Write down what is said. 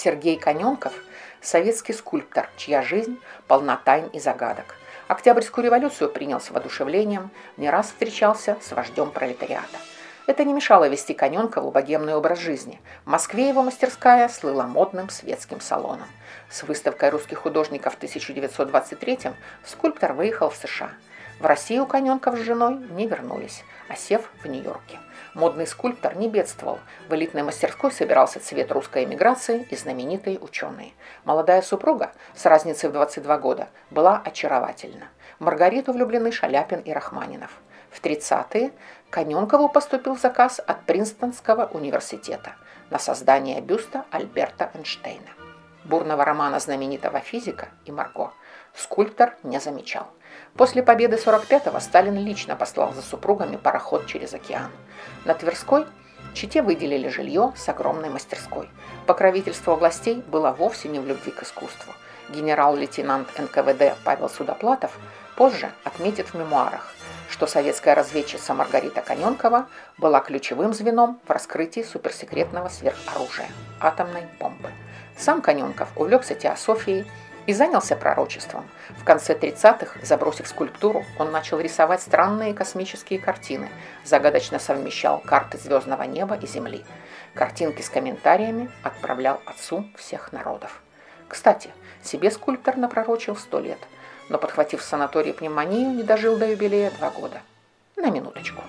Сергей Коненков – советский скульптор, чья жизнь полна тайн и загадок. Октябрьскую революцию принял с воодушевлением, не раз встречался с вождем пролетариата. Это не мешало вести Коненкову богемный образ жизни. В Москве его мастерская слыла модным светским салоном. С выставкой русских художников в 1923-м скульптор выехал в США. В Россию Коненков с женой не вернулись, осев в Нью-Йорке. Модный скульптор не бедствовал. В элитной мастерской собирался цвет русской эмиграции и знаменитые ученые. Молодая супруга, с разницей в 22 года, была очаровательна. Маргариту влюблены Шаляпин и Рахманинов. В 30-е Коненкову поступил заказ от Принстонского университета на создание бюста Альберта Эйнштейна. Бурного романа знаменитого физика и Марго скульптор не замечал. После победы 45-го Сталин лично послал за супругами пароход через океан. На Тверской Чите выделили жилье с огромной мастерской. Покровительство властей было вовсе не в любви к искусству. Генерал-лейтенант НКВД Павел Судоплатов позже отметит в мемуарах, что советская разведчица Маргарита Коненкова была ключевым звеном в раскрытии суперсекретного сверхоружия – атомной бомбы. Сам Коненков увлекся теософией и занялся пророчеством. В конце 30-х, забросив скульптуру, он начал рисовать странные космические картины, загадочно совмещал карты звездного неба и Земли. Картинки с комментариями отправлял отцу всех народов. Кстати, себе скульптор напророчил сто лет – но, подхватив в санатории пневмонию, не дожил до юбилея два года. На минуточку.